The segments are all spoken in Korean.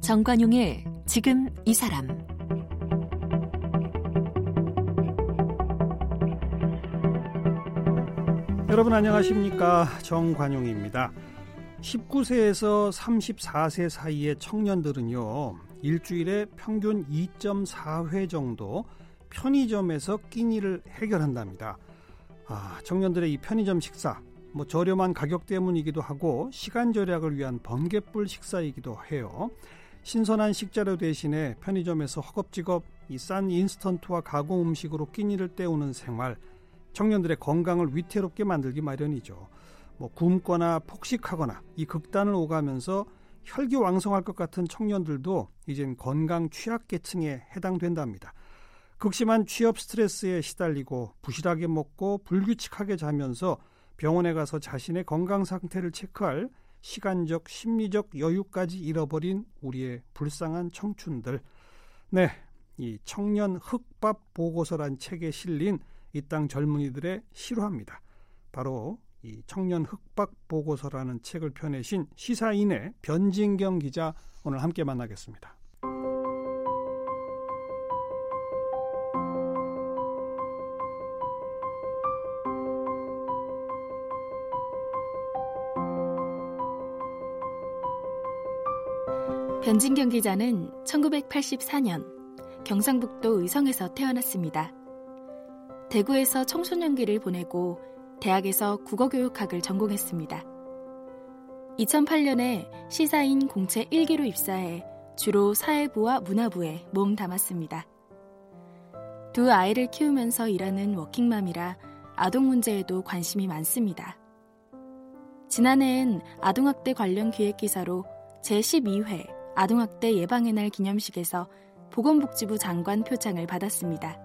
정관용의 지금 이 사람 여러분 안녕하십니까 정관용입니다. 19세에서 34세 사이의 청년들은요 일주일에 평균 2.4회 정도 편의점에서 끼니를 해결한답니다. 아, 청년들의 이 편의점 식사 뭐 저렴한 가격 때문이기도 하고 시간 절약을 위한 번개불 식사이기도 해요. 신선한 식재료 대신에 편의점에서 허겁지겁 이 싼 인스턴트와 가공 음식으로 끼니를 때우는 생활, 청년들의 건강을 위태롭게 만들기 마련이죠. 뭐 굶거나 폭식하거나 이 극단을 오가면서 혈기왕성할 것 같은 청년들도 이젠 건강 취약계층에 해당된답니다. 극심한 취업 스트레스에 시달리고 부실하게 먹고 불규칙하게 자면서 병원에 가서 자신의 건강 상태를 체크할 시간적, 심리적 여유까지 잃어버린 우리의 불쌍한 청춘들. 네, 이 청년 흑밥 보고서란 책에 실린 이 땅 젊은이들의 실화입니다. 바로 이 청년 흑박 보고서라는 책을 펴내신 시사인의 변진경 기자 오늘 함께 만나겠습니다. 변진경 기자는 1984년 경상북도 의성에서 태어났습니다. 대구에서 청소년기를 보내고 대학에서 국어교육학을 전공했습니다. 2008년에 시사인 공채 1기로 입사해 주로 사회부와 문화부에 몸 담았습니다. 두 아이를 키우면서 일하는 워킹맘이라 아동 문제에도 관심이 많습니다. 지난해엔 아동학대 관련 기획기사로 제12회 아동학대 예방의 날 기념식에서 보건복지부 장관 표창을 받았습니다.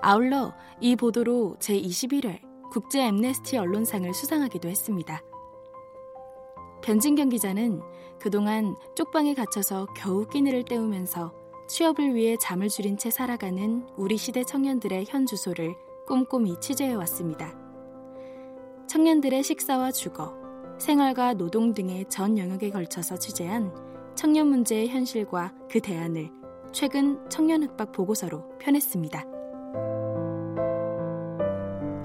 아울러 이 보도로 제21회 국제 엠네스티 언론상을 수상하기도 했습니다. 변진경 기자는 그동안 쪽방에 갇혀서 겨우 끼니를 때우면서 취업을 위해 잠을 줄인 채 살아가는 우리 시대 청년들의 현 주소를 꼼꼼히 취재해 왔습니다. 청년들의 식사와 주거, 생활과 노동 등의 전 영역에 걸쳐서 취재한 청년 문제의 현실과 그 대안을 최근 청년 흑박 보고서로 펴냈습니다.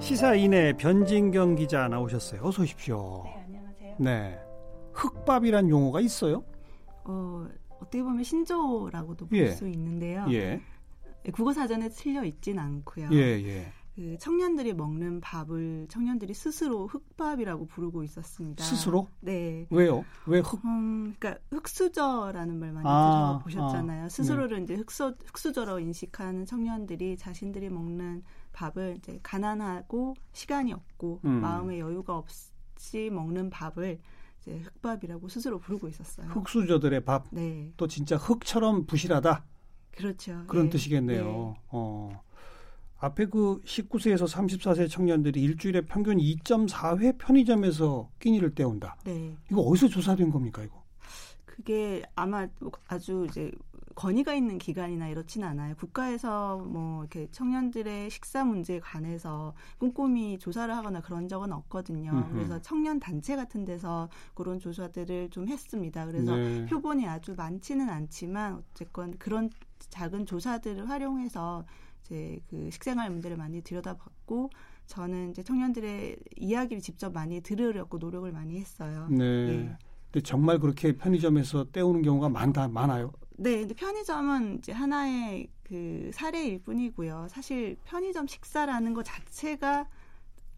시사인의 변진경 기자 나오셨어요. 어서 오십시오. 네, 안녕하세요. 네. 흑밥이란 용어가 있어요? 어, 어떻게 보면 신조라고도 볼수 예. 있는데요. 예. 국어 사전에 틀려 있진 않고요. 예, 예. 그 청년들이 먹는 밥을 청년들이 스스로 흑밥이라고 부르고 있었습니다. 스스로? 네. 왜요? 왜 흑? 음, 그러니까 흑수저라는 말 많이 아, 들어보셨잖아요. 아, 스스로를 이제 흑수, 흑수저로 인식하는 청년들이 자신들이 먹는 밥을 이제 가난하고 시간이 없고 음. 마음의 여유가 없이 먹는 밥을 이제 흑밥이라고 스스로 부르고 있었어요. 흑수저들의 밥. 네, 또 진짜 흑처럼 부실하다. 그렇죠. 그런 네. 뜻이겠네요. 네. 어. 앞에 그 19세에서 34세 청년들이 일주일에 평균 2.4회 편의점에서 끼니를 때운다. 네. 이거 어디서 조사된 겁니까, 이거? 그게 아마 아주 이제 권위가 있는 기관이나 이렇지는 않아요. 국가에서 뭐 이렇게 청년들의 식사 문제에 관해서 꼼꼼히 조사를 하거나 그런 적은 없거든요. 음흠. 그래서 청년 단체 같은 데서 그런 조사들을 좀 했습니다. 그래서 네. 표본이 아주 많지는 않지만 어쨌건 그런 작은 조사들을 활용해서 이제 그 식생활 문제를 많이 들여다봤고 저는 이제 청년들의 이야기를 직접 많이 들으려고 노력을 많이 했어요. 네. 예. 근데 정말 그렇게 편의점에서 때우는 경우가 많다, 많아요. 네, 근데 편의점은 이제 하나의 그 사례일 뿐이고요. 사실 편의점 식사라는 것 자체가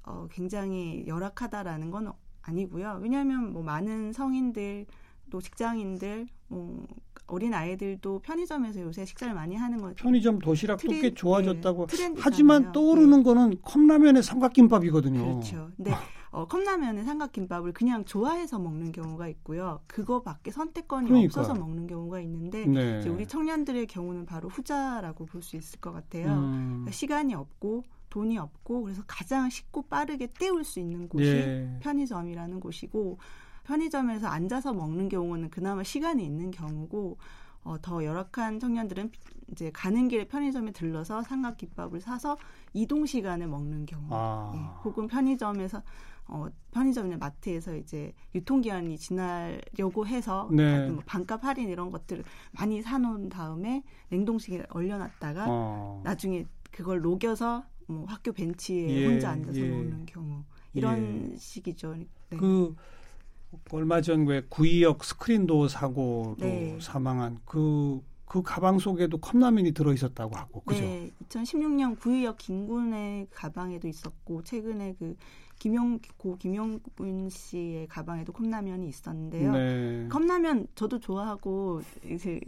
어, 굉장히 열악하다라는 건 아니고요. 왜냐하면 뭐 많은 성인들 또 직장인들 뭐 어린 아이들도 편의점에서 요새 식사를 많이 하는 거죠. 편의점 도시락도 트렌- 꽤 좋아졌다고. 네. 하지만 떠오르는 거는 컵라면의 삼각김밥이거든요. 그렇죠. 근데 어, 컵라면은 삼각김밥을 그냥 좋아해서 먹는 경우가 있고요. 그거밖에 선택권이 그러니까요. 없어서 먹는 경우가 있는데 네. 우리 청년들의 경우는 바로 후자라고 볼 수 있을 것 같아요. 음, 그러니까 시간이 없고 돈이 없고 그래서 가장 쉽고 빠르게 때울 수 있는 곳이 예. 편의점이라는 곳이고 편의점에서 앉아서 먹는 경우는 그나마 시간이 있는 경우고 어, 더 열악한 청년들은 이제 가는 길에 편의점에 들러서 삼각김밥을 사서 이동 시간에 먹는 경우, 아. 예, 혹은 편의점에서 어, 편의점이나 마트에서 이제 유통기한이 지나려고 해서 네. 뭐 반값 할인 이런 것들을 많이 사놓은 다음에 냉동실에 얼려놨다가 어. 나중에 그걸 녹여서 뭐 학교 벤치에 예, 혼자 앉아서 예. 먹는 경우 이런 식이죠. 네. 그 얼마 전왜 구이역 스크린도 사고로 네. 사망한 그, 그 가방 속에도 컵라면이 들어 있었다고 하고, 그죠? 네, 2016년 구의역 김군의 가방에도 있었고 최근에 그 김용 고 김용군 씨의 가방에도 컵라면이 있었는데요. 네. 컵라면 저도 좋아하고 이제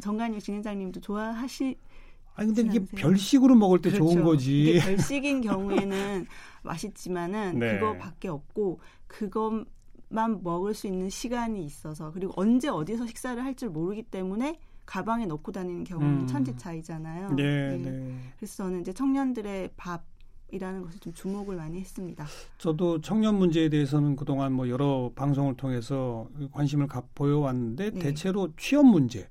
정관유 진행자님도 좋아하시 아니, 근데 이게 않으세요? 별식으로 먹을 때 좋은 그렇죠. 거지. 이게 별식인 경우에는 맛있지만은 네. 그거밖에 없고 그것만 먹을 수 있는 시간이 있어서 그리고 언제 어디서 식사를 할 줄 모르기 때문에 가방에 넣고 다니는 경우는 음. 천지 차이잖아요. 네, 네. 네. 그래서 저는 이제 청년들의 밥 이라는 것을 좀 주목을 많이 했습니다. 저도 청년 문제에 대해서는 그동안 뭐 여러 방송을 통해서 관심을 가, 보여 왔는데 네. 대체로 취업 문제,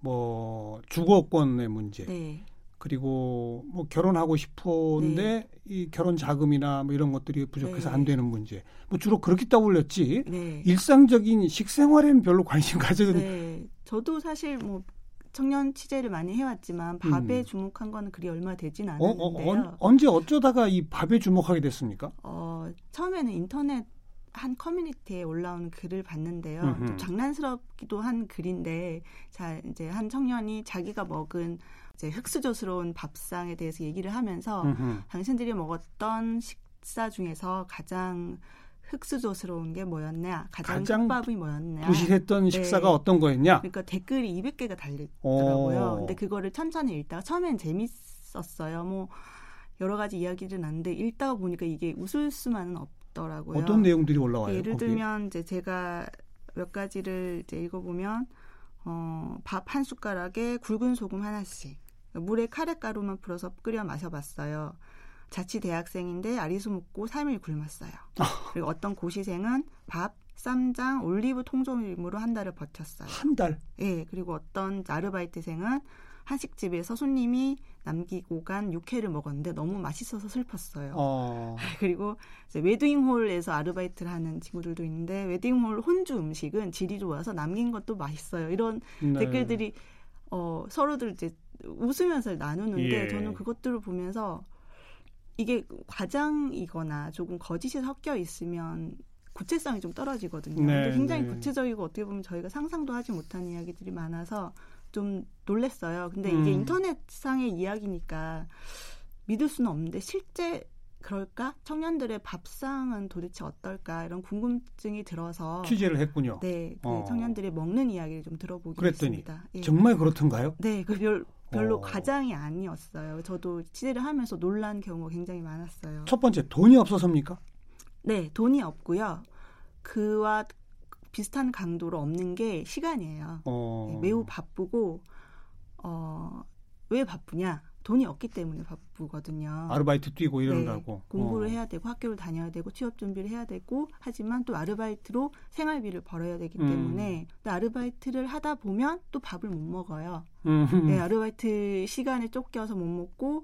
뭐 주거권의 문제, 네. 그리고 뭐 결혼하고 싶은데 이 결혼 자금이나 뭐 이런 것들이 부족해서 네. 안 되는 문제. 뭐 주로 그렇게 떠올렸지. 네. 일상적인 식생활에는 별로 관심 가지는 네. 저도 사실 뭐 청년 취재를 많이 해왔지만 밥에 음. 주목한 거는 그리 얼마 되진 어, 어, 않았는데요. 언, 언제 어쩌다가 이 밥에 주목하게 됐습니까? 어, 처음에는 인터넷 한 커뮤니티에 올라오는 글을 봤는데요. 음흠. 좀 장난스럽기도 한 글인데, 자, 이제 한 청년이 자기가 먹은 이제 흑수저스러운 밥상에 대해서 얘기를 하면서 음흠. 당신들이 먹었던 식사 중에서 가장 흑수저스러운 게 뭐였냐, 가장, 가장 떡밥이 뭐였냐. 부실했던 네. 식사가 어떤 거였냐? 그러니까 댓글이 200개가 달리더라고요. 오. 근데 그거를 천천히 읽다가 처음엔 재밌었어요. 뭐 여러 가지 이야기를 나는데 읽다가 보니까 이게 웃을 수만은 없더라고요. 어떤 내용들이 올라와요? 예를 거기에? 들면 이제 제가 몇 가지를 이제 읽어보면 어, 밥 한 숟가락에 굵은 소금 하나씩 물에 카레가루만 풀어서 끓여 마셔봤어요. 자취 대학생인데 아리수 먹고 3일 굶었어요. 그리고 어떤 고시생은 밥, 쌈장, 올리브 통조림으로 한 달을 버텼어요. 한 달. 예, 그리고 어떤 아르바이트생은 한식집에서 손님이 남기고 간 육회를 먹었는데 너무 맛있어서 슬펐어요. 어. 그리고 이제 웨딩홀에서 아르바이트를 하는 친구들도 있는데 웨딩홀 혼주 음식은 질이 좋아서 남긴 것도 맛있어요. 이런 네. 댓글들이 어, 서로들 이제 웃으면서 나누는데 예. 저는 그것들을 보면서 이게 과장이거나 조금 거짓이 섞여 있으면 구체성이 좀 떨어지거든요. 네, 굉장히 네. 구체적이고 어떻게 보면 저희가 상상도 하지 못한 이야기들이 많아서 좀 놀랬어요. 근데 음. 이게 인터넷상의 이야기니까 믿을 수는 없는데 실제 그럴까? 청년들의 밥상은 도대체 어떨까? 이런 궁금증이 들어서 취재를 했군요. 네, 그 어. 청년들의 먹는 이야기를 좀 들어보기로 그랬더니 했습니다. 예. 정말 그렇던가요? 네, 그 별, 별로 어. 과장이 아니었어요. 저도 취재를 하면서 놀란 경우가 굉장히 많았어요. 첫 번째 돈이 없어서입니까? 네, 돈이 없고요. 그와 비슷한 강도로 없는 게 시간이에요. 어. 네, 매우 바쁘고 어, 왜 바쁘냐? 돈이 없기 때문에 바쁘거든요. 아르바이트 뛰고 네, 이러느라고. 공부를 어. 해야 되고 학교를 다녀야 되고 취업 준비를 해야 되고 하지만 또 아르바이트로 생활비를 벌어야 되기 음. 때문에 또 아르바이트를 하다 보면 또 밥을 못 먹어요. 음. 네, 아르바이트 시간에 쫓겨서 못 먹고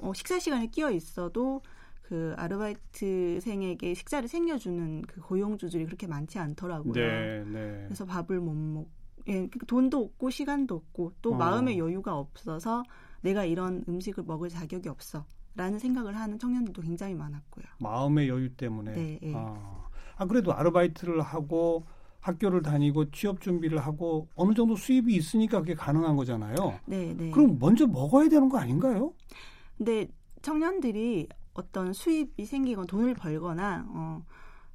어, 식사 시간에 끼어 있어도 그 아르바이트생에게 식사를 챙겨주는 그 고용주들이 그렇게 많지 않더라고요. 네, 네. 그래서 밥을 못 먹. 예, 그 돈도 없고 시간도 없고 또 어. 마음의 여유가 없어서 내가 이런 음식을 먹을 자격이 없어 라는 생각을 하는 청년들도 굉장히 많았고요. 마음의 여유 때문에. 네, 예. 아. 아, 그래도 아르바이트를 하고 학교를 다니고 취업 준비를 하고 어느 정도 수입이 있으니까 그게 가능한 거잖아요. 네, 네. 그럼 먼저 먹어야 되는 거 아닌가요? 근데 청년들이 어떤 수입이 생기거나 돈을 벌거나 어,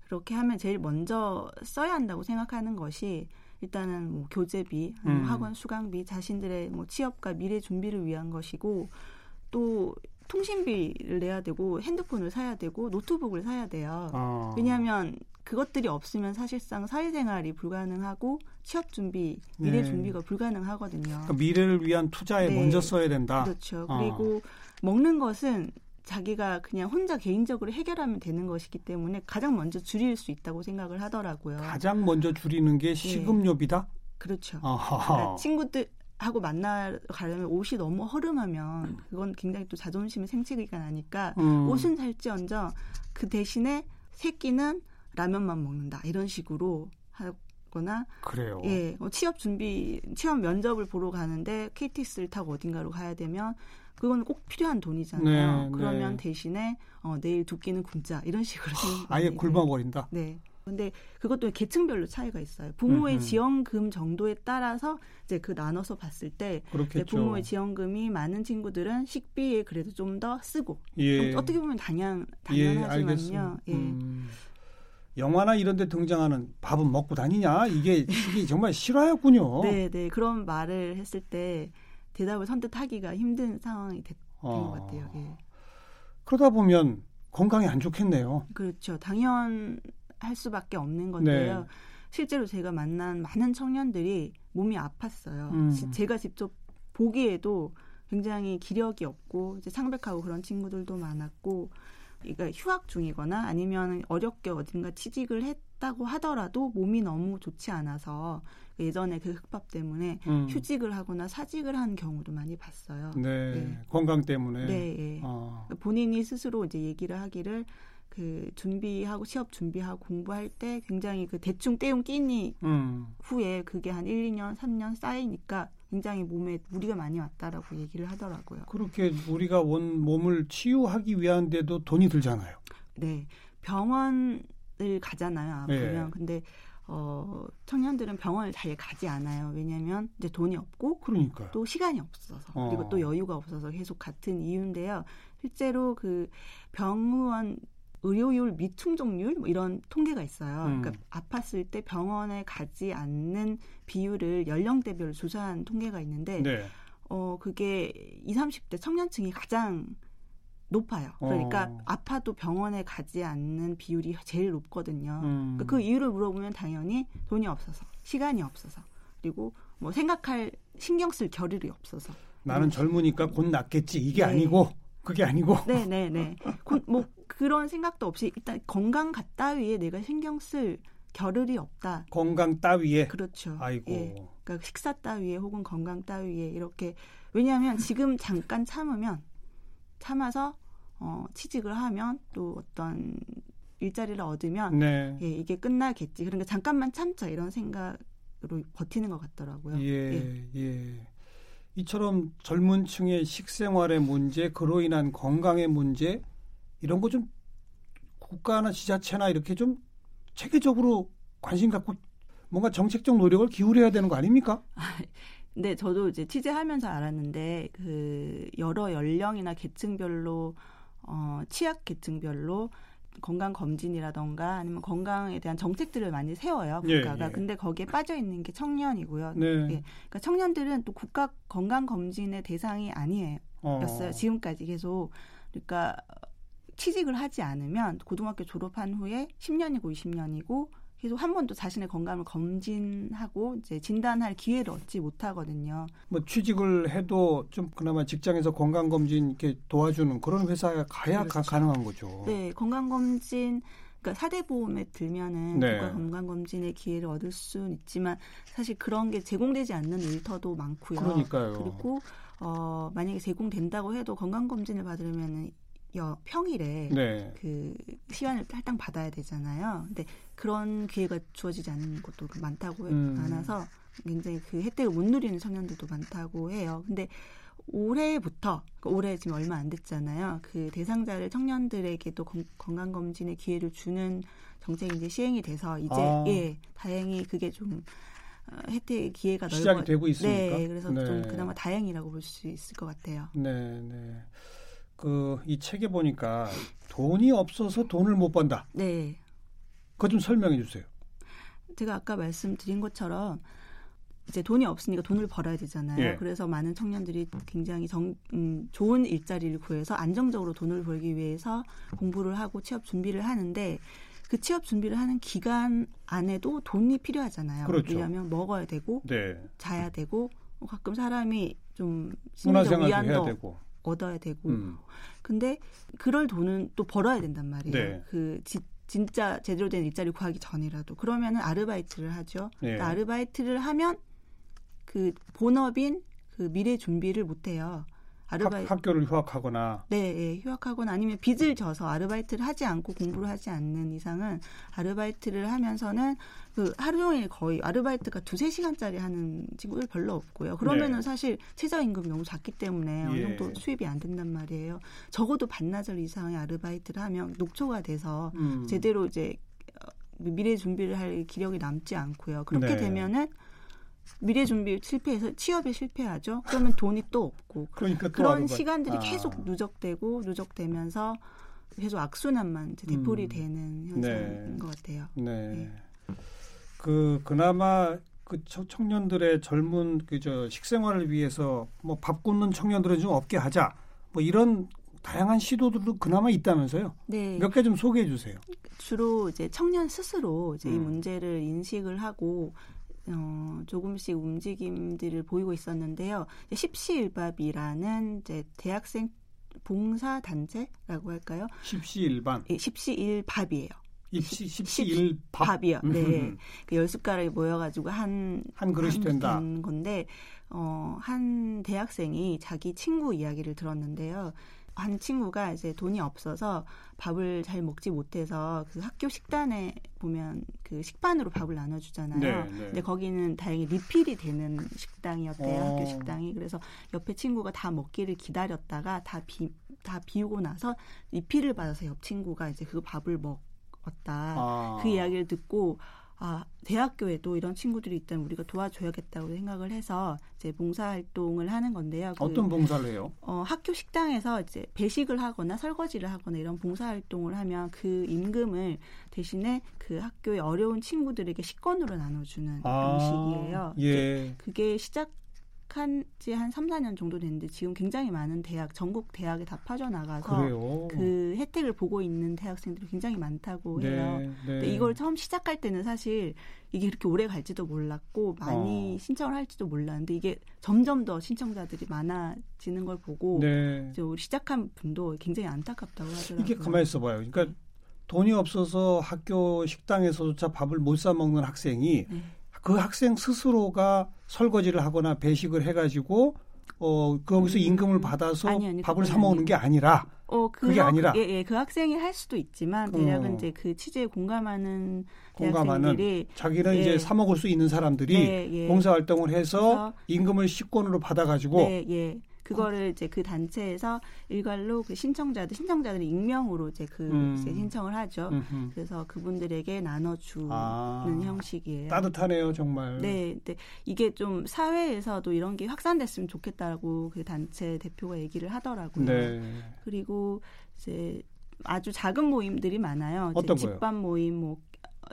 그렇게 하면 제일 먼저 써야 한다고 생각하는 것이 일단은 뭐 교재비, 음. 학원 수강비, 자신들의 뭐 취업과 미래 준비를 위한 것이고 또 통신비를 내야 되고 핸드폰을 사야 되고 노트북을 사야 돼요. 아. 왜냐하면 그것들이 없으면 사실상 사회생활이 불가능하고 취업 준비, 미래 네. 준비가 불가능하거든요. 그러니까 미래를 위한 투자에 네. 먼저 써야 된다. 그렇죠. 어. 그리고 먹는 것은 자기가 그냥 혼자 개인적으로 해결하면 되는 것이기 때문에 가장 먼저 줄일 수 있다고 생각을 하더라고요. 가장 먼저 줄이는 게 식음료비다. 그렇죠. 그러니까 친구들 하고 만나러 가려면 옷이 너무 허름하면 그건 굉장히 또 자존심의 생치기가 나니까 음. 옷은 살지언정 그 대신에 새끼는 라면만 먹는다 이런 식으로 하거나 그래요. 예, 뭐 취업 준비 취업 면접을 보러 가는데 KTX를 타고 어딘가로 가야 되면 그건 꼭 필요한 돈이잖아요. 네, 그러면 네. 대신에 어, 내일 두 끼는 굶자 이런 식으로 아예 굶어버린다. 네. 근데 그것도 계층별로 차이가 있어요. 부모의 음흠. 지원금 정도에 따라서 이제 그 나눠서 봤을 때 부모의 지원금이 많은 친구들은 식비에 그래도 좀 더 쓰고 예. 어떻게 보면 당연 예, 당연하지만요. 예, 음. 영화나 이런 데 등장하는 밥은 먹고 다니냐 이게 이게 정말 실화였군요. 네, 네. 그런 말을 했을 때 대답을 선뜻 하기가 힘든 상황이 됐, 된것 아. 같아요. 예. 그러다 보면 건강이 안 좋겠네요. 그렇죠. 당연할 수밖에 없는 건데요. 네. 실제로 제가 만난 많은 청년들이 몸이 아팠어요. 음. 제가 직접 보기에도 굉장히 기력이 없고 이제 창백하고 그런 친구들도 많았고 그러니까 휴학 중이거나 아니면 어렵게 어딘가 취직을 했다고 하더라도 몸이 너무 좋지 않아서 예전에 그 흑밥 때문에 음. 휴직을 하거나 사직을 한 경우도 많이 봤어요. 네, 네. 건강 때문에. 네, 네. 어. 본인이 스스로 이제 얘기를 하기를 그 준비하고 취업 준비하고 공부할 때 굉장히 그 대충 떼용 끼니 음. 후에 그게 한 1, 2년, 3년 쌓이니까 굉장히 몸에 무리가 많이 왔다라고 얘기를 하더라고요. 그렇게 우리가 원 몸을 치유하기 위한데도 돈이 들잖아요. 네. 병원을 가잖아요. 아프면. 네. 근데 어, 청년들은 병원을 잘 가지 않아요. 왜냐하면 이제 돈이 없고 그러니까요. 또 시간이 없어서 어. 그리고 또 여유가 없어서 계속 같은 이유인데요. 실제로 그 병원 의료율 미충족률 뭐 이런 통계가 있어요. 음. 그러니까 아팠을 때 병원에 가지 않는 비율을 연령대별로 조사한 통계가 있는데 네. 어 그게 20, 30대 청년층이 가장 높아요. 그러니까 어. 아파도 병원에 가지 않는 비율이 제일 높거든요. 음. 그러니까 그 이유를 물어보면 당연히 돈이 없어서, 시간이 없어서, 그리고 뭐 생각할 신경 쓸 겨를이 없어서. 나는 젊으니까 곧 낫겠지 이게 네. 아니고 그게 아니고. 네네네. 네, 네. 뭐 그런 생각도 없이 일단 건강 따위에 내가 신경 쓸 겨를이 없다. 건강 따위에. 그렇죠. 아이고. 예. 그러니까 식사 따위에 혹은 건강 따위에 이렇게 왜냐하면 지금 잠깐 참으면 참아서 어, 취직을 하면 또 어떤 일자리를 얻으면 네. 예, 이게 끝나겠지. 그러니까 잠깐만 참자 이런 생각으로 버티는 것 같더라고요. 예, 예. 예. 이처럼 젊은 층의 식생활의 문제, 그로 인한 건강의 문제 이런 거 좀 국가나 지자체나 이렇게 좀 체계적으로 관심 갖고 뭔가 정책적 노력을 기울여야 되는 거 아닙니까? 네, 저도 이제 취재하면서 알았는데 그 여러 연령이나 계층별로 어 취약 계층별로 건강 검진이라던가 아니면 건강에 대한 정책들을 많이 세워요 예, 국가가. 예, 예. 근데 거기에 빠져 있는 게 청년이고요. 네. 예. 그러니까 청년들은 또 국가 건강 검진의 대상이 아니에요. 어. 였어요. 지금까지 계속. 그러니까 취직을 하지 않으면 고등학교 졸업한 후에 10년이고 20년이고 계속 한 번도 자신의 건강을 검진하고 이제 진단할 기회를 얻지 못하거든요. 뭐 취직을 해도 좀 그나마 직장에서 건강 검진 이렇게 도와주는 그런 회사에 가야 그렇죠. 가, 능한 거죠. 네, 건강 검진 그러니까 사대 보험에 들면은 네. 국가 건강 검진의 기회를 얻을 수는 있지만 사실 그런 게 제공되지 않는 일터도 많고요. 그러니까요. 그리고 어 만약에 제공된다고 해도 건강 검진을 받으려면은 여, 평일에 네. 그 시간을 할당 받아야 되잖아요. 근데 그런 기회가 주어지지 않는 곳도 많다고 음. 많아서 굉장히 그 혜택을 못 누리는 청년들도 많다고 해요. 근데 올해부터 그러니까 올해 지금 얼마 안 됐잖아요. 그 대상자를 청년들에게도 건강 검진의 기회를 주는 정책이 이제 시행이 돼서 이제 아. 예 다행히 그게 좀 어, 혜택 기회가 시작이 넓어, 되고 있습니까? 네, 그래서 네. 좀 그나마 다행이라고 볼 수 있을 것 같아요. 네, 네. 그 이 책에 보니까 돈이 없어서 돈을 못 번다. 네. 그거 좀 설명해 주세요. 제가 아까 말씀드린 것처럼 이제 돈이 없으니까 돈을 벌어야 되잖아요. 예. 그래서 많은 청년들이 굉장히 정, 음, 좋은 일자리를 구해서 안정적으로 돈을 벌기 위해서 공부를 하고 취업 준비를 하는데 그 취업 준비를 하는 기간 안에도 돈이 필요하잖아요. 그렇죠. 왜냐하면 먹어야 되고 네. 자야 되고 가끔 사람이 좀 심리적 위안도 되고. 얻어야 되고 음. 근데 그럴 돈은 또 벌어야 된단 말이에요. 네. 그 지, 진짜 제대로 된 일자리 구하기 전이라도 그러면은 아르바이트를 하죠. 네. 아르바이트를 하면 그 본업인 그 미래 준비를 못 해요. 아르바이트 학, 교를 휴학하거나 네, 예, 휴학하거나 아니면 빚을 져서 아르바이트를 하지 않고 공부를 하지 않는 이상은 아르바이트를 하면서는 그 하루 종일 거의 아르바이트가 두세 시간짜리 하는 친구들 별로 없고요. 그러면은 네. 사실 최저 임금이 너무 작기 때문에 어느 예. 정도 수입이 안 된단 말이에요. 적어도 반나절 이상의 아르바이트를 하면 녹초가 돼서 음. 제대로 이제 어, 미래 준비를 할 기력이 남지 않고요. 그렇게 네. 되면은 미래 준비 실패해서 취업에 실패하죠. 그러면 돈이 또 없고 그러니까 그런 시간들이 아. 계속 누적되고 누적되면서 계속 악순환만 이제 되풀이 음. 되는 현상인 네. 것 같아요. 네. 네. 그 그나마 그 청년들의 젊은 그저 식생활을 위해서 뭐밥 굽는 청년들은 좀 없게 하자 뭐 이런 다양한 시도들도 그나마 있다면서요? 네. 몇 개 좀 소개해 주세요. 주로 이제 청년 스스로 이제 음. 이 문제를 인식을 하고 어, 조금씩 움직임들을 보이고 있었는데요. 십시일밥이라는 이제 대학생 봉사 단체라고 할까요? 십시일반. 예, 십시일밥이에요. 입시 십시일밥. 이요 네. 그열 숟가락이 모여가지고 한 한 그릇이 한, 된다. 건데 어, 한 대학생이 자기 친구 이야기를 들었는데요. 한 친구가 이제 돈이 없어서 밥을 잘 먹지 못해서 그 학교 식단에 보면 그 식판으로 밥을 나눠주잖아요. 네, 네. 근데 거기는 다행히 리필이 되는 식당이었대요. 어. 학교 식당이. 그래서 옆에 친구가 다 먹기를 기다렸다가 다 비, 다 비우고 나서 리필을 받아서 옆 친구가 이제 그 밥을 먹었다. 아. 그 이야기를 듣고 아, 대학교에도 이런 친구들이 있다면 우리가 도와줘야겠다고 생각을 해서 이제 봉사활동을 하는 건데요. 그, 어떤 봉사를 해요? 어, 학교 식당에서 이제 배식을 하거나 설거지를 하거나 이런 봉사활동을 하면 그 임금을 대신에 그 학교의 어려운 친구들에게 식권으로 나눠주는 아, 방식이에요. 예. 그게 시작 시작한 지 한 3, 4년 정도 됐는데 지금 굉장히 많은 대학, 전국 대학에 다 빠져나가서 그래요? 그 혜택을 보고 있는 대학생들이 굉장히 많다고 네, 해요. 네. 근데 이걸 처음 시작할 때는 사실 이게 그렇게 오래 갈지도 몰랐고 많이 어. 신청을 할지도 몰랐는데 이게 점점 더 신청자들이 많아지는 걸 보고 네. 시작한 분도 굉장히 안타깝다고 하더라고요. 이게 가만히 있어봐요. 그러니까 돈이 없어서 학교 식당에서조차 밥을 못 사 먹는 학생이 네. 그 학생 스스로가 설거지를 하거나 배식을 해가지고 어 거기서 음. 임금을 받아서 아니, 아니, 밥을 사 먹는 게 아니라 어, 그 그게 아니라 예, 예, 그 학생이 할 수도 있지만 대략은 어. 이제 그 취지에 공감하는 공감하는 자기는 예. 이제 사 먹을 수 있는 사람들이 예, 예. 봉사 활동을 해서 임금을 식권으로 받아가지고 네, 예. 그거를 이제 그 단체에서 일괄로 그 신청자들 신청자들이 익명으로 이제 그 음. 이제 신청을 하죠. 음흠. 그래서 그분들에게 나눠주는 아, 형식이에요. 따뜻하네요, 정말. 네, 근데 이게 좀 사회에서도 이런 게 확산됐으면 좋겠다라고 그 단체 대표가 얘기를 하더라고요. 네. 그리고 이제 아주 작은 모임들이 많아요. 어떤 집밥 모임, 뭐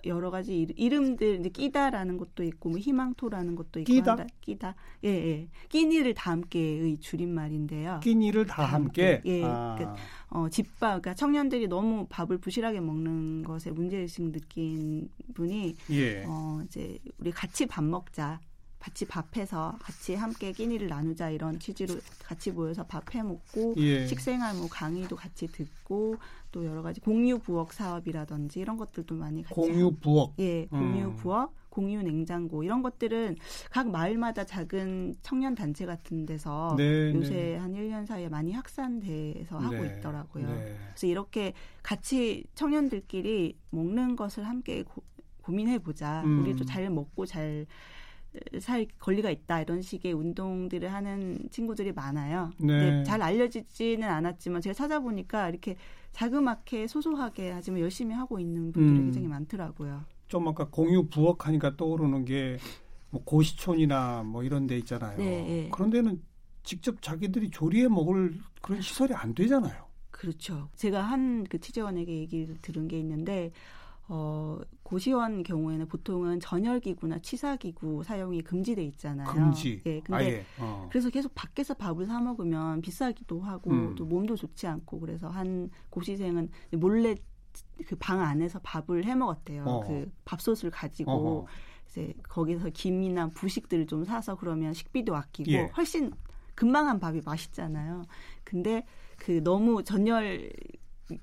여러 가지 이름들 이제 끼다라는 것도 있고 뭐 희망토라는 것도 있고 끼다 한다. 끼다 예 예 끼니를 다 함께의 줄임말인데요. 끼니를 다, 다 함께. 함께. 예. 아. 그, 어 집밥 그러니까 청년들이 너무 밥을 부실하게 먹는 것에 문제의식 느낀 분이 예. 어 이제 우리 같이 밥 먹자. 같이 밥해서 같이 함께 끼니를 나누자 이런 취지로 같이 모여서 밥해 먹고 예. 식생활 뭐 강의도 같이 듣고 또 여러 가지 공유 부엌 사업이라든지 이런 것들도 많이 같이 공유 부엌 예 공유 음. 부엌 공유 냉장고 이런 것들은 각 마을마다 작은 청년 단체 같은 데서 네, 요새 네. 한 1년 사이에 많이 확산돼서 하고 네, 있더라고요. 네. 그래서 이렇게 같이 청년들끼리 먹는 것을 함께 고, 민해 보자. 음. 우리도 잘 먹고 잘 살 권리가 있다 이런 식의 운동들을 하는 친구들이 많아요. 네. 잘 알려지지는 않았지만 제가 찾아보니까 이렇게 자그맣게 소소하게 하지만 열심히 하고 있는 분들이 음. 굉장히 많더라고요. 좀 아까 공유 부엌하니까 떠오르는 게 뭐 고시촌이나 뭐 이런 데 있잖아요. 네, 네. 그런 데는 직접 자기들이 조리해 먹을 그런 시설이 안 되잖아요. 그렇죠. 제가 한 그 취재원에게 얘기를 들은 게 있는데 어, 고시원 경우에는 보통은 전열기구나 취사기구 사용이 금지돼 있잖아요. 금지. 예. 근데 어. 그래서 계속 밖에서 밥을 사 먹으면 비싸기도 하고 음. 또 몸도 좋지 않고 그래서 한 고시생은 몰래 그 방 안에서 밥을 해 먹었대요. 어. 그 밥솥을 가지고 어허. 이제 거기서 김이나 부식들을 좀 사서 그러면 식비도 아끼고 예. 훨씬 금방 한 밥이 맛있잖아요. 근데 그 너무 전열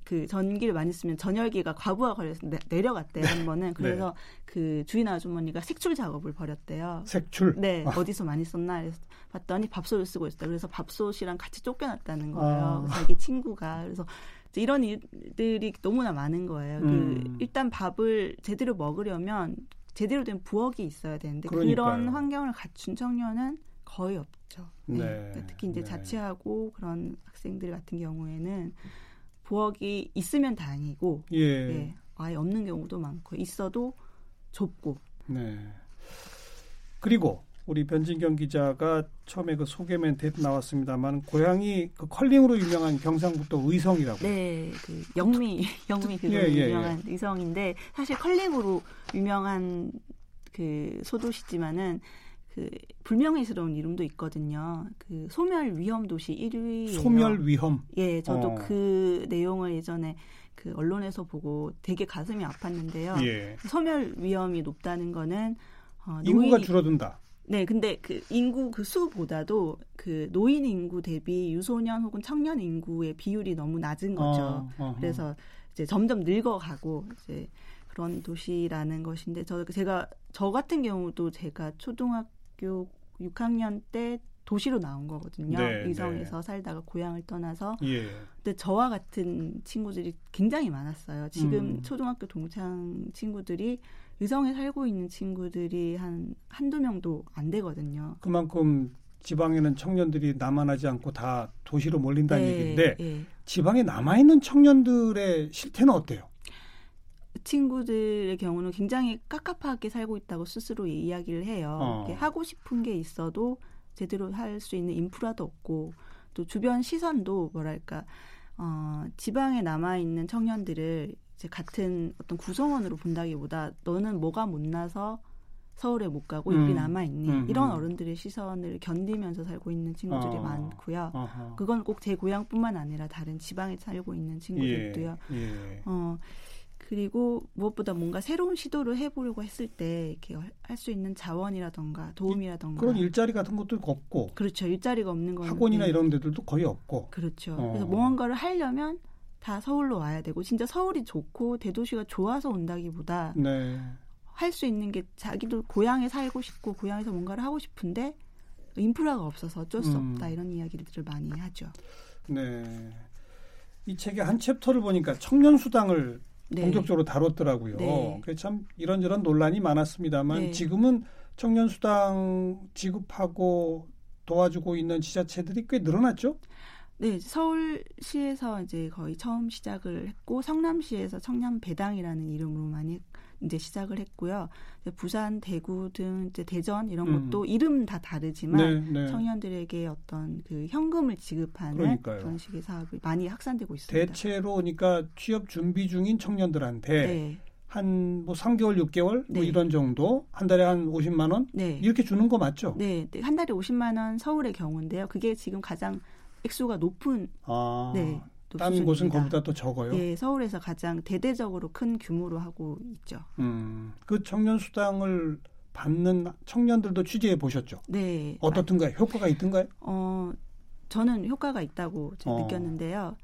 그 전기를 많이 쓰면 전열기가 과부하 걸려서 내, 내려갔대요 한 번은 그래서 네. 그 주인 아주머니가 색출 작업을 벌였대요. 색출. 네 아. 어디서 많이 썼나 그래서 봤더니 밥솥을 쓰고 있었다. 그래서 밥솥이랑 같이 쫓겨났다는 거예요. 아. 자기 친구가 그래서 이런 일들이 너무나 많은 거예요. 그 음. 그 일단 밥을 제대로 먹으려면 제대로 된 부엌이 있어야 되는데 그러니까요. 그런 환경을 갖춘 청년은 거의 없죠. 네. 네. 특히 이제 네. 자취하고 그런 학생들 같은 경우에는 부엌이 있으면 다행이고 예. 네, 아예 없는 경우도 많고 있어도 좁고. 네. 그리고 우리 변진경 기자가 처음에 그 소개 멘트에 나왔습니다만 고향이 그 컬링으로 유명한 경상북도 의성이라고. 네, 그 영미 영미 그거 예, 예, 유명한 예. 의성인데 사실 컬링으로 유명한 그 소도시지만은 그 불명예스러운 이름도 있거든요. 그 소멸 위험 도시 1위예요. 소멸 위험. 예, 저도 어. 그 내용을 예전에 그 언론에서 보고 되게 가슴이 아팠는데요. 예. 소멸 위험이 높다는 거는 어, 인구가 노인, 줄어든다. 네, 근데 그 인구 그 수보다도 그 노인 인구 대비 유소년 혹은 청년 인구의 비율이 너무 낮은 거죠. 어, 그래서 이제 점점 늙어가고 이제 그런 도시라는 것인데 저 제가 저 같은 경우도 제가 초등학교 6학년 때 도시로 나온 거거든요. 네, 의성에서 네. 살다가 고향을 떠나서. 예. 근데 저와 같은 친구들이 굉장히 많았어요. 지금 음. 초등학교 동창 친구들이 의성에 살고 있는 친구들이 한 한두 명도 안 되거든요. 그만큼 지방에는 청년들이 남아나지 않고 다 도시로 몰린다는 네, 얘기인데 네. 지방에 남아 있는 청년들의 실태는 어때요? 친구들의 경우는 굉장히 깝깝하게 살고 있다고 스스로 이야기를 해요. 어. 하고 싶은 게 있어도 제대로 할 수 있는 인프라도 없고 또 주변 시선도 뭐랄까 어, 지방에 남아 있는 청년들을 이제 같은 어떤 구성원으로 본다기보다 너는 뭐가 못나서 서울에 못 가고 음. 여기 남아 있니 음, 이런 음. 어른들의 시선을 견디면서 살고 있는 친구들이 어. 많고요. 어허. 그건 꼭 제 고향뿐만 아니라 다른 지방에 살고 있는 친구들도요. 예. 예. 어 그리고 무엇보다 뭔가 새로운 시도를 해보려고 했을 때 이렇게 할 수 있는 자원이라던가 도움이라던가 그런 일자리 같은 것도 없고 그렇죠 일자리가 없는 건 학원이나 이런 데들도 거의 없고 그렇죠. 어. 그래서 뭔가를 하려면 다 서울로 와야 되고 진짜 서울이 좋고 대도시가 좋아서 온다기보다 네. 할수 있는 게 자기도 고향에 살고 싶고 고향에서 뭔가를 하고 싶은데 인프라가 없어서 어쩔 수 음. 없다 이런 이야기들을 많이 하죠. 네. 이 책의 한 챕터를 보니까 청년 수당을 네. 본격적으로 다뤘더라고요. 네. 참 이런저런 논란이 많았습니다만 네. 지금은 청년 수당 지급하고 도와주고 있는 지자체들이 꽤 늘어났죠? 네, 서울시에서 이제 거의 처음 시작을 했고 성남시에서 청년 배당이라는 이름으로 많이 이제 시작을 했고요. 부산, 대구 등 이제 대전 이런 음. 것도 이름 다 다르지만 네, 네. 청년들에게 어떤 그 현금을 지급하는 그러니까요. 그런 식의 사업이 많이 확산되고 있습니다. 대체로 그러니까 취업 준비 중인 청년들한테 네. 한뭐 3개월, 6개월 뭐 네. 뭐 이런 정도 한 달에 한 50만 원 네. 이렇게 주는 거 맞죠? 네, 네. 한 달에 50만 원 서울의 경우인데요. 그게 지금 가장 액수가 높은 아. 네. 다른 곳은 거보다 또 적어요. 예, 서울에서 가장 대대적으로 큰 규모로 하고 있죠. 음, 그 청년 수당을 받는 청년들도 취재해 보셨죠? 네. 어떻든가요? 효과가 있던가요? 어, 저는 효과가 있다고 어. 느꼈는데요.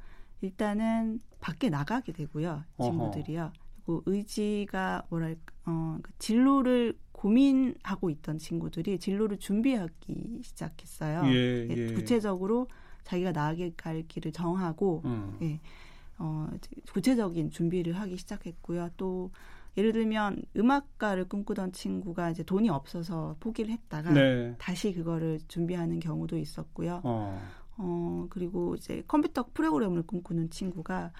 일단은 밖에 나가게 되고요, 친구들이요. 그리고 의지가 뭐랄까, 어, 그 진로를 고민하고 있던 친구들이 진로를 준비하기 시작했어요. 예, 예. 구체적으로 자기가 나아갈 길을 정하고 음. 예, 어, 구체적인 준비를 하기 시작했고요. 또 예를 들면 음악가를 꿈꾸던 친구가 이제 돈이 없어서 포기를 했다가 네. 다시 그거를 준비하는 경우도 있었고요. 어. 어 그리고 이제 컴퓨터 프로그램을 꿈꾸는 친구가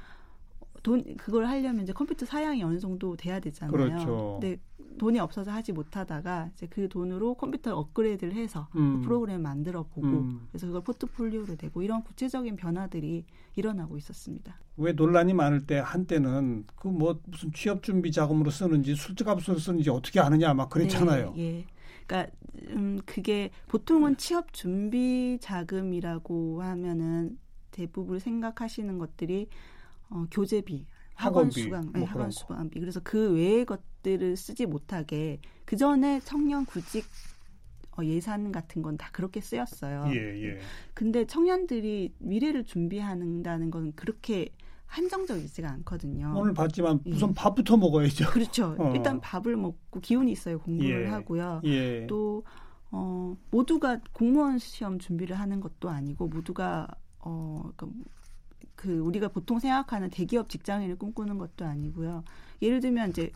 돈 그걸 하려면 이제 컴퓨터 사양이 어느 정도 돼야 되잖아요. 그렇죠. 근데 돈이 없어서 하지 못하다가 이제 그 돈으로 컴퓨터 업그레이드를 해서 그 음. 그 프로그램 만들어 보고 음. 그래서 그걸 포트폴리오로 내고 이런 구체적인 변화들이 일어나고 있었습니다. 왜 논란이 많을 때 한때는 그 뭐 무슨 취업 준비 자금으로 쓰는지 술값으로 쓰는지 어떻게 아느냐 막 그랬잖아요. 네, 예. 그러니까 음 그게 보통은 취업 준비 자금이라고 하면은 대부분 생각하시는 것들이 어, 교재비, 학원 수강, 뭐 네, 학원 수강비. 그래서 그 외의 것들을 쓰지 못하게 그 전에 청년 구직 어, 예산 같은 건 다 그렇게 쓰였어요. 예, 예. 근데 청년들이 미래를 준비한다는 건 그렇게 한정적이지가 않거든요. 오늘 봤지만 예. 우선 밥부터 먹어야죠. 그렇죠. 어. 일단 밥을 먹고 기운이 있어야 공부를 예. 하고요. 예. 또 어, 모두가 공무원 시험 준비를 하는 것도 아니고 모두가 어, 그, 그 우리가 보통 생각하는 대기업 직장인을 꿈꾸는 것도 아니고요. 예를 들면 이제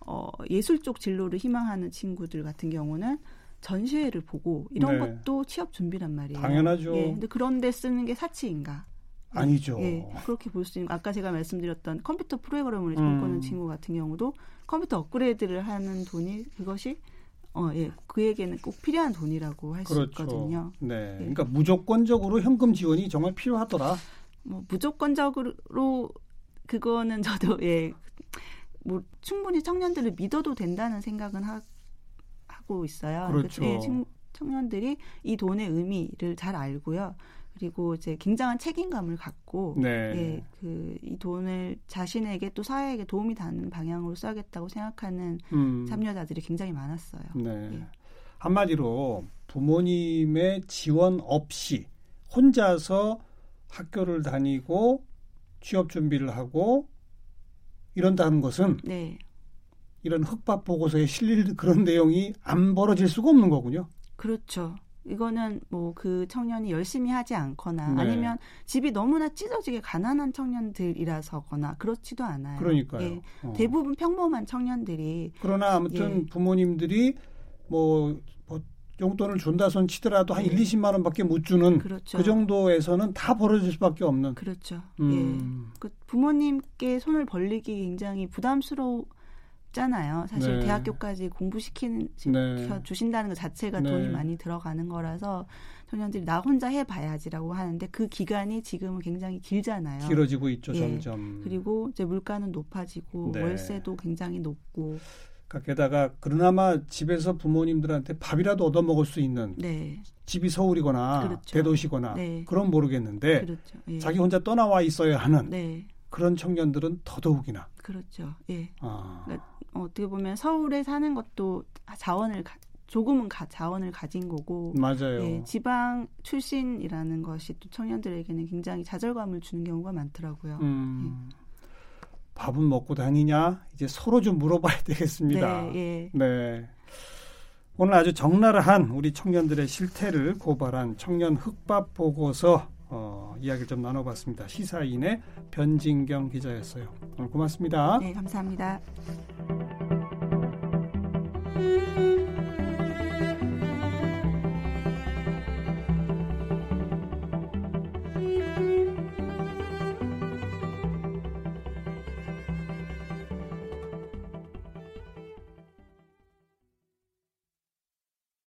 어, 예술 쪽 진로를 희망하는 친구들 같은 경우는 전시회를 보고 이런 네. 것도 취업 준비란 말이에요. 당연하죠. 예, 근데 그런데 쓰는 게 사치인가? 아니죠. 예, 그렇게 볼 수 있는 아까 제가 말씀드렸던 컴퓨터 음. 꿈꾸는 친구 같은 경우도 컴퓨터 업그레이드를 하는 돈이 그것이 어, 예, 그에게는 꼭 필요한 돈이라고 할수 그렇죠. 있거든요. 네. 예. 그러니까 무조건적으로 현금 지원이 정말 필요하더라. 뭐 무조건적으로 그거는 저도 예, 뭐 충분히 청년들을 믿어도 된다는 생각은 하, 고 있어요. 그렇죠. 예, 청, 청년들이 이 돈의 의미를 잘 알고요. 그리고 이제 굉장한 책임감을 갖고 네. 예, 그이 돈을 자신에게 또 사회에게 도움이 되는 방향으로 써야겠다고 생각하는 음. 참여자들이 굉장히 많았어요. 네. 예. 한마디로 부모님의 지원 없이 혼자서 학교를 다니고 취업 준비를 하고 이런다는 것은 네, 이런 흑밥 보고서에 실릴 그런 내용이 안 벌어질 수가 없는 거군요. 그렇죠. 이거는 뭐 그 청년이 열심히 하지 않거나 네. 아니면 집이 너무나 찢어지게 가난한 청년들이라서거나 그렇지도 않아요. 그러니까요. 예, 어. 대부분 평범한 청년들이 그러나 아무튼 예. 부모님들이 뭐, 뭐 용돈을 준다 손 치더라도 한 예. 1, 20만 원밖에 못 주는 그렇죠. 그 정도에서는 다 벌어질 수밖에 없는. 그렇죠. 음. 예. 그 부모님께 손을 벌리기 굉장히 부담스럽잖아요. 사실 네. 대학교까지 공부시키는 네. 주신다는 것 자체가 네. 돈이 많이 들어가는 거라서 청년들이 나 혼자 해 봐야지라고 하는데 그 기간이 지금은 굉장히 길잖아요. 길어지고 있죠, 예. 점점. 그리고 이제 물가는 높아지고 네. 월세도 굉장히 높고 그러니까 게다가 그나마 집에서 부모님들한테 밥이라도 얻어 먹을 수 있는 네 집이 서울이거나 그렇죠. 대도시거나 네. 그럼 모르겠는데 그렇죠 예. 자기 혼자 떠나와 있어야 하는 네 그런 청년들은 더더욱이나 그렇죠 예 아, 어, 어떻게 보면 서울에 사는 것도 자원을 가, 조금은 가, 자원을 가진 거고 맞아요. 예, 지방 출신이라는 것이 또 청년들에게는 굉장히 좌절감을 주는 경우가 많더라고요. 음, 밥은 먹고 다니냐? 이제 서로 좀 물어봐야 되겠습니다. 네, 예. 네. 오늘 아주 적나라한 우리 청년들의 실태를 고발한 청년 흑밥 보고서 어, 이야기를 좀 나눠봤습니다. 시사인의 변진경 기자였어요. 오늘 고맙습니다. 네, 감사합니다.